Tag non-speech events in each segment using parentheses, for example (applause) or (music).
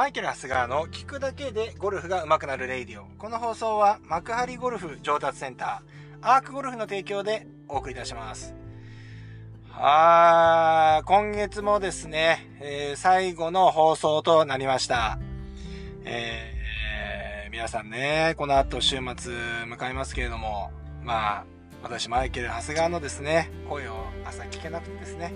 マイケル・ハスガーの聞くだけでゴルフが上手くなるレイディオ。この放送は幕張ゴルフ上達センター、アークゴルフの提供でお送りいたします。はー、今月もですね、えー、最後の放送となりました。えー、皆さんね、この後週末迎えますけれども、まあ、私マイケル・ハスガーのですね、声を朝聞けなくてですね、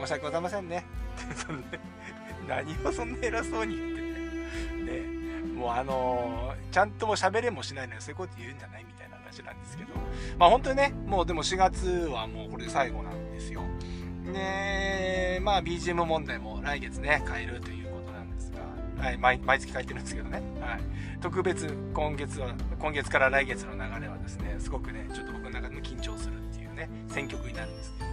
申し訳ございませんね。(laughs) (laughs) 何をそんな偉そうに言ってて。ね。もうあのー、ちゃんとも喋れもしないのにそういうこと言うんじゃないみたいな話なんですけど。まあ本当にね、もうでも4月はもうこれで最後なんですよ。で、まあ BGM 問題も来月ね、変えるということなんですが、はい、毎毎月変えてるんですけどね。はい。特別今月は、今月から来月の流れはですね、すごくね、ちょっと僕の中でも緊張するっていうね、選曲になるんですけど。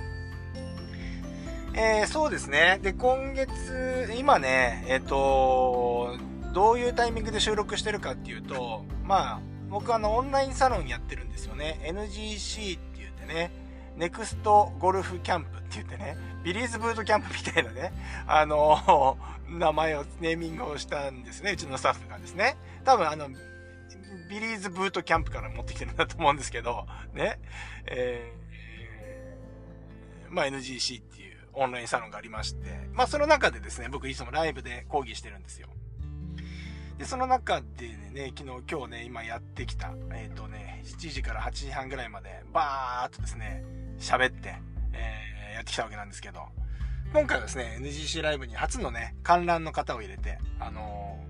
えー、そうですね。で、今月、今ね、えっ、ー、と、どういうタイミングで収録してるかっていうと、まあ、僕あの、オンラインサロンやってるんですよね。NGC って言ってね、ネクストゴルフキャンプって言ってね、ビリーズブートキャンプみたいなね、あの、名前を、ネーミングをしたんですね、うちのスタッフがですね。多分あの、ビリーズブートキャンプから持ってきてるんだと思うんですけど、ね。えー、まあ NGC っていうオンラインサロンがありまして、まあその中でですね、僕いつもライブで講義してるんですよ。で、その中でね、昨日、今日ね、今やってきた、えっ、ー、とね、7時から8時半ぐらいまで、バーっとですね、喋って、えー、やってきたわけなんですけど、今回はですね、NGC ライブに初のね、観覧の方を入れて、あの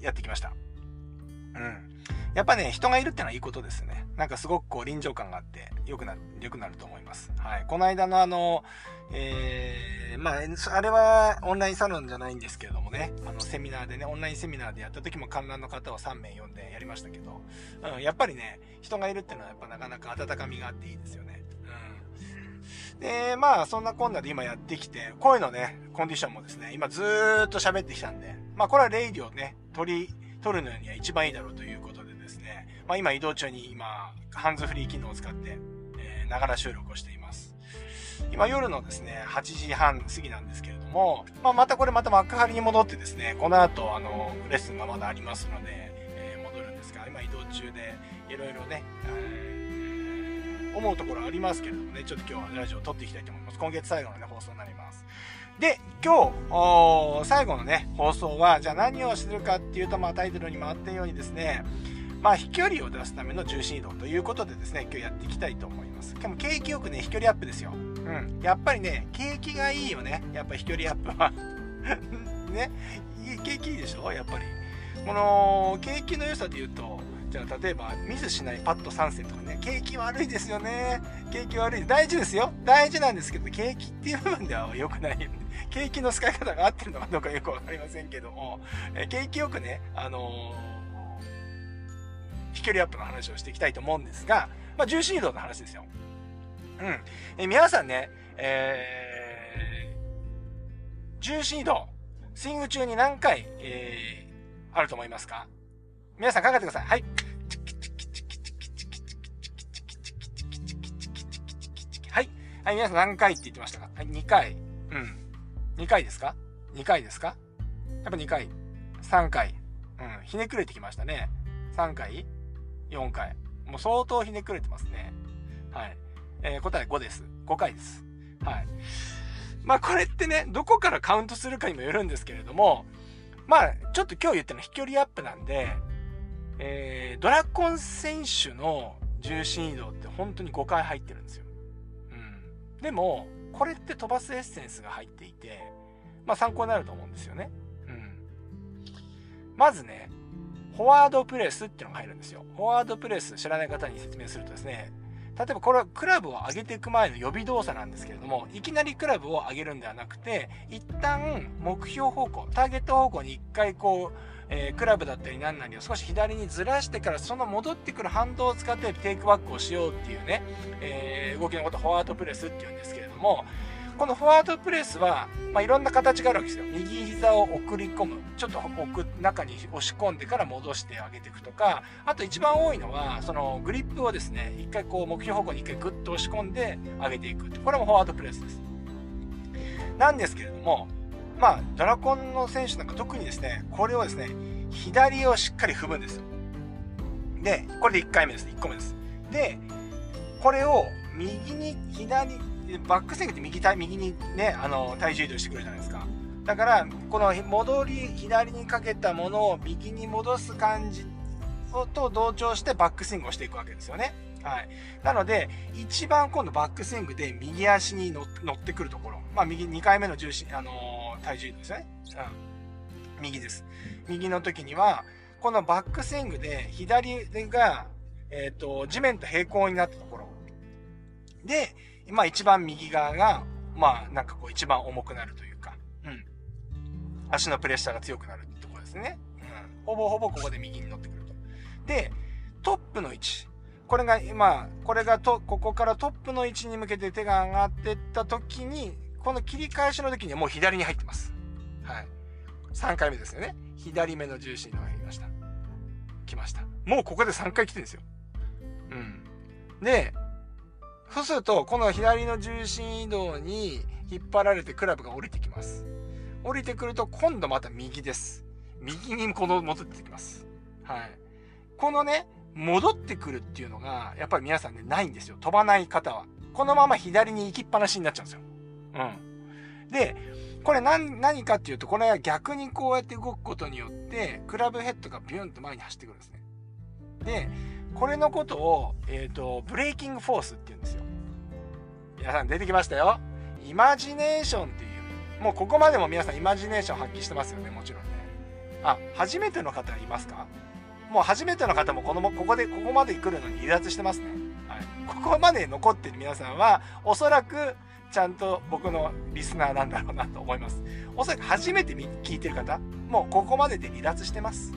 ー、やってきました。うん。やっぱね、人がいるってのはいいことですね。なんかすごくこう臨場感があって、良くなる、良くなると思います。はい。この間のあの、えー、まあ、あれはオンラインサロンじゃないんですけれどもね、あの、セミナーでね、オンラインセミナーでやった時も観覧の方を3名呼んでやりましたけど、うん、やっぱりね、人がいるってのはやっぱなかなか温かみがあっていいですよね。うん。で、まあ、そんなこんなで今やってきて、声のね、コンディションもですね、今ずーっと喋ってきたんで、まあ、これはレイディをね、取り、取るのには一番いいだろうということ、まあ、今移動中に今、ハンズフリー機能を使って、え、ながら収録をしています。今夜のですね、8時半過ぎなんですけれども、まあ、またこれまた幕張に戻ってですね、この後、あの、レッスンがまだありますので、えー、戻るんですが、今移動中で、いろいろね、え、思うところありますけれどもね、ちょっと今日はラジオを撮っていきたいと思います。今月最後のね、放送になります。で、今日、最後のね、放送は、じゃあ何をするかっていうと、まあタイトルにもあったようにですね、まあ飛距離を出すための重心移動ということでですね、今日やっていきたいと思います。でも景気よくね、飛距離アップですよ。うん。やっぱりね、景気がいいよね。やっぱ飛距離アップは (laughs) ね。景気いいでしょ？やっぱり。この、景気の良さで言うと、じゃあ例えばミスしないパット3戦とかね、景気悪いですよね。景気悪い。大事ですよ。大事なんですけど、景気っていう部分では良くないよね。(laughs) 景気の使い方が合ってるのかどうかよくわかりませんけども、景気よくね、あのー、飛距離アップの話をしていきたいと思うんですが、まあ、重心移動の話ですよ。うん。え皆さんね、えー、重心移動、スイング中に何回、えー、あると思いますか？皆さん考えてください。はい。はい。はい、皆さん何回って言ってましたか？はい、2回。うん。2回ですか ?2 回ですか？やっぱ2回。3回。うん。ひねくれてきましたね。3回 ?4 回。もう相当ひねくれてますね。はい。えー、答え5です。5回です。はい。まあこれってね、どこからカウントするかにもよるんですけれども、まあちょっと今日言ってるのは飛距離アップなんで、えー、ドラコン選手の重心移動って本当に5回入ってるんですよ。うん。でも、これって飛ばすエッセンスが入っていて、まあ参考になると思うんですよね。うん。まずね、フォワードプレスっていうのが入るんですよ。フォワードプレス知らない方に説明するとですね、例えばこれはクラブを上げていく前の予備動作なんですけれども、いきなりクラブを上げるんではなくて、一旦目標方向、ターゲット方向に一回こう、えー、クラブだったり何なりを少し左にずらしてからその戻ってくる反動を使ってテイクバックをしようっていうね、えー、動きのことをフォワードプレスっていうんですけれども、このフォワードプレスは、まあ、いろんな形があるわけですよ。右膝を送り込む。ちょっと、中に押し込んでから戻してあげていくとか、あと一番多いのは、そのグリップをですね、一回こう目標方向に一回グッと押し込んで上げていく。これもフォワードプレスです。なんですけれども、まあ、ドラコンの選手なんか特にですね、これをですね、左をしっかり踏むんですよ。で、これで1回目です。1個目です。で、これを右に、左、バックスイングって右右にね、あの、体重移動してくるじゃないですか。だから、この戻り、左にかけたものを右に戻す感じと同調してバックスイングをしていくわけですよね。はい。なので、一番今度バックスイングで右足に乗ってくるところ。まあ、右、2回目の重心、あのー、体重移動ですね。うん。右です。右の時には、このバックスイングで左が、えっ、ー、と、地面と平行になったところ。で、まあ一番右側が、まあなんかこう一番重くなるというか、うん。足のプレッシャーが強くなるってところですね。うん。ほぼほぼここで右に乗ってくると。で、トップの位置。これが今、これがと、ここからトップの位置に向けて手が上がってった時に、この切り返しの時にはもう左に入ってます。はい。3回目ですよね。左目の重心が入りました。来ました。もうここで3回来てるんですよ。うん。で、そうすると、この左の重心移動に引っ張られてクラブが降りてきます。降りてくると、今度また右です。右にこの戻ってきます。はい。このね、戻ってくるっていうのが、やっぱり皆さんね、ないんですよ。飛ばない方は。このまま左に行きっぱなしになっちゃうんですよ。うん。で、これ何、何かっていうと、これは逆にこうやって動くことによって、クラブヘッドがビュンと前に走ってくるんですね。で、これのことを、えっ、ー、と、ブレイキングフォースって言うんですよ。皆さん出てきましたよ。イマジネーションっていう。もうここまでも皆さんイマジネーション発揮してますよね、もちろんね。あ、初めての方いますか？もう初めての方もこの、ここで、ここまで来るのに離脱してますね。はい。ここまで残ってる皆さんは、おそらく、ちゃんと僕のリスナーなんだろうなと思います。おそらく初めて聞いてる方、もうここまでで離脱してます。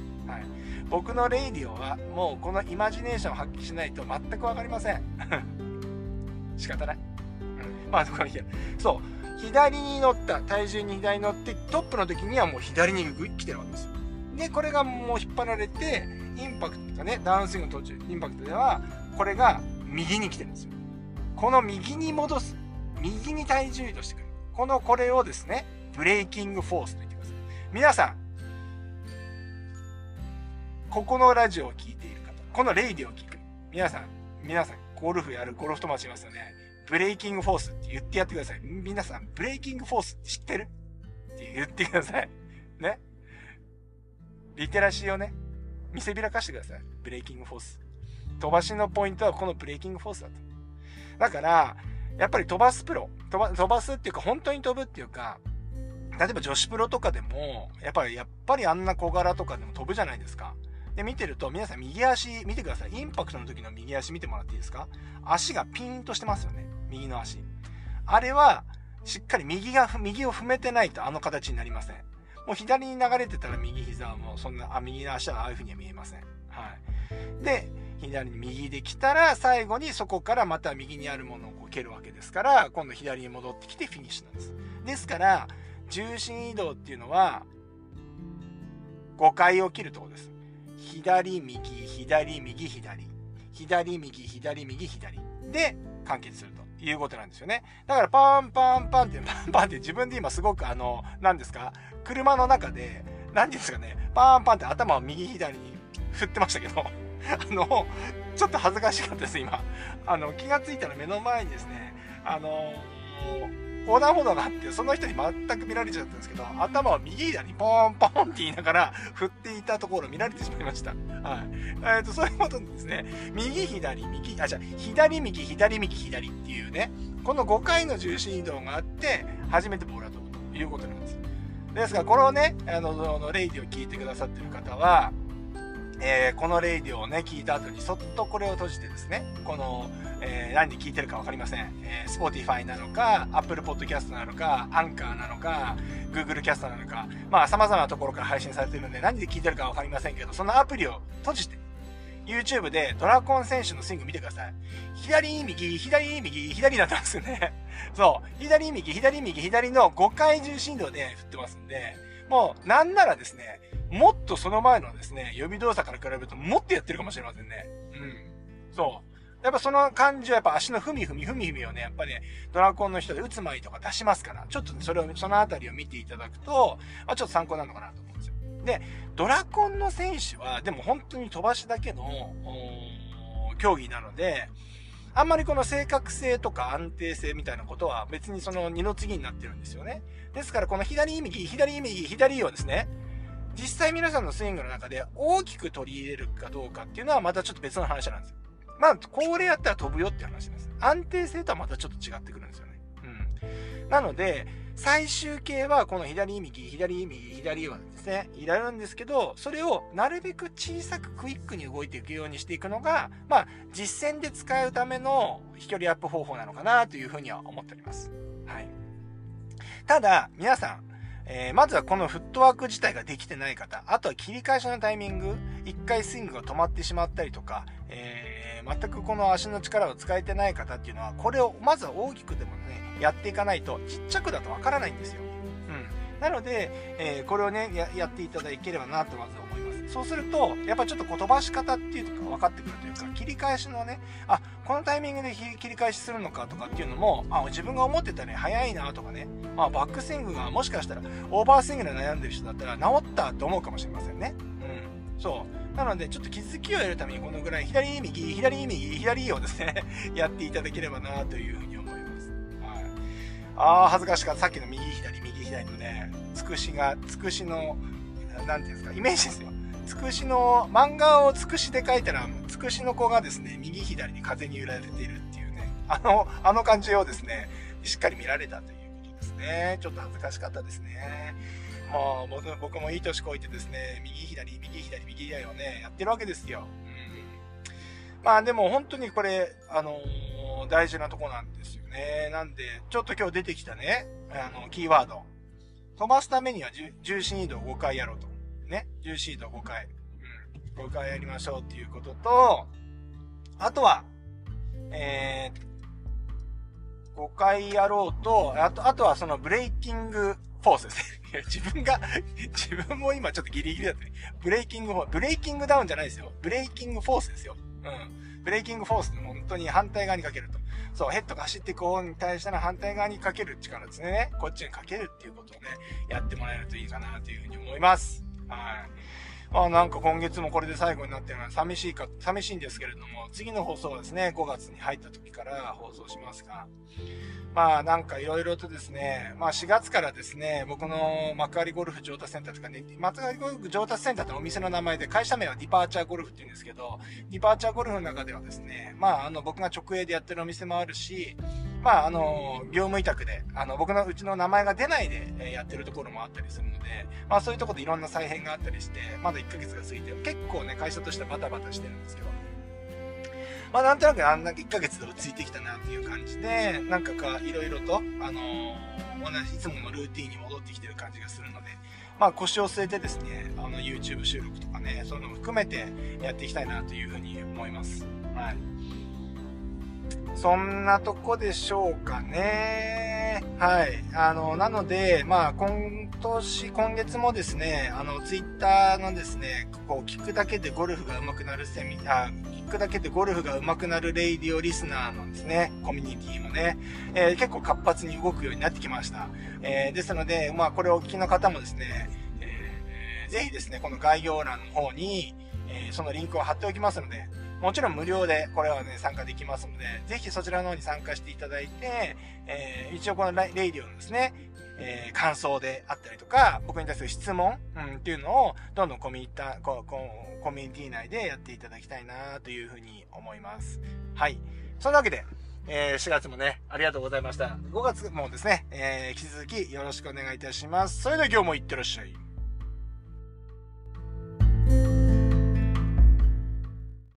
僕のレイディオはもうこのイマジネーションを発揮しないと全く分かりません。(laughs) 仕方ない、うん、まあこのそう。左に乗った体重に左に乗ってトップの時にはもう左に来てるわけですよ。でこれがもう引っ張られてインパクトとかねダウンスイングの途中インパクトではこれが右に来てるんですよ。この右に戻す。右に体重移動してくる。このこれをですね braking force と言ってください皆さんここのラジオを聴いている方、このレイディを聞く。皆さん、皆さん、ゴルフやるゴルフ友達いますよね。 braking force って言ってやってください。皆さん、 braking force って知ってる？って言ってください。ね？リテラシーをね、見せびらかしてください。ブレイキングフォース。飛ばしのポイントはこのブレイキングフォースだと。だから、やっぱり飛ばすプロ、飛ば飛ばすっていうか、本当に飛ぶっていうか、例えば女子プロとかでも、やっぱり、やっぱりあんな小柄とかでも飛ぶじゃないですか。で、見てると、皆さん右足見てください。インパクトの時の右足見てもらっていいですか？足がピーンとしてますよね。右の足。あれは、しっかり右が、右を踏めてないとあの形になりません。もう左に流れてたら右膝はもうそんな、あ、右の足はああいう風には見えません。はい。で、左に右で来たら、最後にそこからまた右にあるものをこう蹴るわけですから、今度左に戻ってきてフィニッシュなんです。ですから、重心移動っていうのは、5回起きるところです。左、右、左、右、左。左、右、左、右、左。で、完結するということなんですよね。だからパンパンパンって、(laughs) パンパンって自分で今すごくあの、何ですか？車の中で、何ですかね、パンパンって頭を右左に振ってましたけど、(laughs) あの、ちょっと恥ずかしかったです、今。あの、気がついたら目の前にですね、あの横断歩道があって、その人に全く見られちゃったんですけど、頭を右左にポーンポーンって言いながら振っていたところを見られてしまいました。はい。えっ、ー、と、そういうことですね。右左、右、あ、じゃ左右、左右、左っていうね、この5回の重心移動があって、初めてボールが飛ぶということなんです。ですから、これをね、あの、レイディを聞いてくださってる方は、えー、このレイディオをね、聞いた後にそっとこれを閉じてですね、この、えー、何で聞いてるか分かりません。えー、Spotify なのか、Apple Podcast なのか、Anchor なのか、Google Cast なのか、まあ様々なところから配信されてるんで何で聞いてるか分かりませんけど、そのアプリを閉じて、YouTube でドラゴン選手のスイング見てください。左右、左右、左になってますよね。(laughs) そう。左右、左右、左の5回重心動で振ってますんで、もうなんならですね、もっとその前のですね、予備動作から比べるともっとやってるかもしれませんね。うん。そう。やっぱその感じはやっぱ足の踏み踏み踏み踏みをね、やっぱね、ドラコンの人で打つ前とか出しますから、ちょっとね、それを、そのあたりを見ていただくと、まあ、ちょっと参考なのかなと思うんですよ。で、ドラコンの選手は、でも本当に飛ばしだけの、競技なので、あんまりこの正確性とか安定性みたいなことは別にその二の次になってるんですよね。ですからこの左右、左右、左をですね、実際皆さんのスイングの中で大きく取り入れるかどうかっていうのはまたちょっと別の話なんですよ。まあ、これやったら飛ぶよって話です。安定性とはまたちょっと違ってくるんですよね。うん。なので、最終形はこの左右、左右、左はですね、いられるんですけど、それをなるべく小さくクイックに動いていくようにしていくのが、まあ、実践で使うための飛距離アップ方法なのかなというふうには思っております。はい。ただ、皆さん、えー、まずはこのフットワーク自体ができてない方、あとは切り返しのタイミング、一回スイングが止まってしまったりとか、えー、全くこの足の力を使えてない方っていうのは、これをまずは大きくでもね、やっていかないとちっちゃくだとわからないんですよ。うん。なので、えー、これをねや、やっていただければなとまず思います。そうすると、やっぱちょっと飛ばし方っていうか分かってくるというか、切り返しのね、あ、このタイミングで切り返しするのかとかっていうのも、あ、自分が思ってたね、早いなとかね、まあ、バックスイングがもしかしたら、オーバースイングで悩んでる人だったら、治ったと思うかもしれませんね。うん。そう。なので、ちょっと気づきを得るために、このぐらい、左右、左右、左をですね (laughs) やっていただければなというふうに思います。はいああ、恥ずかしかった。さっきの右左、右左のね、つくしが、つくしの、なんていうんですか、イメージですよ。つくしの、漫画をつくしで書いたら、つくしの子がですね、右左に風に揺られているっていうね、あの、あの感じをですね、しっかり見られたということですね。ちょっと恥ずかしかったですね。もう、僕もいい年こいてですね、右左、右左、右左をね、やってるわけですよ。うん。まあでも本当にこれ、あの、大事なとこなんですよね。なんで、ちょっと今日出てきたね、あの、キーワード。飛ばすためには重心移動を5回やろうと。ね。重心移動5回。うん。5回やりましょうっていうことと、あとは、えー、5回やろうと、あと、あとはその braking force ですね。(laughs) 自分が、(laughs) 自分も今ちょっとギリギリだったね。 braking force、ブレイキングダウンじゃないですよ。 braking force ですよ。うん。ブレイキングフォース本当に反対側にかけると。そう、ヘッドが走っていく方に対しての反対側にかける力ですね。こっちにかけるっていうことをね、やってもらえるといいかなというふうに思います。はい。あなんか今月もこれで最後になってるのは寂しいか、寂しいんですけれども、次の放送はですね、5月に入った時から放送しますが、まあなんかいろいろとですね、まあ4月からですね、僕の幕張ゴルフ上達センターとかね、幕張ゴルフ上達センターってお店の名前で、会社名はディパーチャーゴルフって言うんですけど、ディパーチャーゴルフの中ではですね、まああの僕が直営でやってるお店もあるし、まああの、業務委託で、あの僕のうちの名前が出ないでやってるところもあったりするので、まあそういうところでいろんな再編があったりして、まだ1ヶ月が過ぎて、結構ね、会社としてはバタバタしてるんですけど、まあなんとなくあんな1ヶ月で落ち着いてきたなっていう感じで、なんかか、いろいろと、あの、同じいつものルーティンに戻ってきてる感じがするので、まあ腰を据えてですね、あの YouTube 収録とかね、そういうのも含めてやっていきたいなというふうに思います。はい。そんなとこでしょうかね。はい。あの、なので、まあ、今年、今月もですね、あの、ツイッターのですね、こう、聞くだけでゴルフが上手くなるセミ、あ、聞くだけでゴルフが上手くなるレイディオリスナーのですね、コミュニティもね、えー、結構活発に動くようになってきました。えー、ですので、まあ、これをお聞きの方もですね、えー、ぜひですね、この概要欄の方に、えそのリンクを貼っておきますので、もちろん無料でこれはね、参加できますので、ぜひそちらの方に参加していただいて、えー、一応このレイディオのですね、えー、感想であったりとか、僕に対する質問、うん、っていうのを、どんどんコミュニティ、ココミュニティ内でやっていただきたいなというふうに思います。はい。そんなわけで、えー、4月もね、ありがとうございました。5月もですね、えー、引き続きよろしくお願いいたします。それでは今日もいってらっしゃい。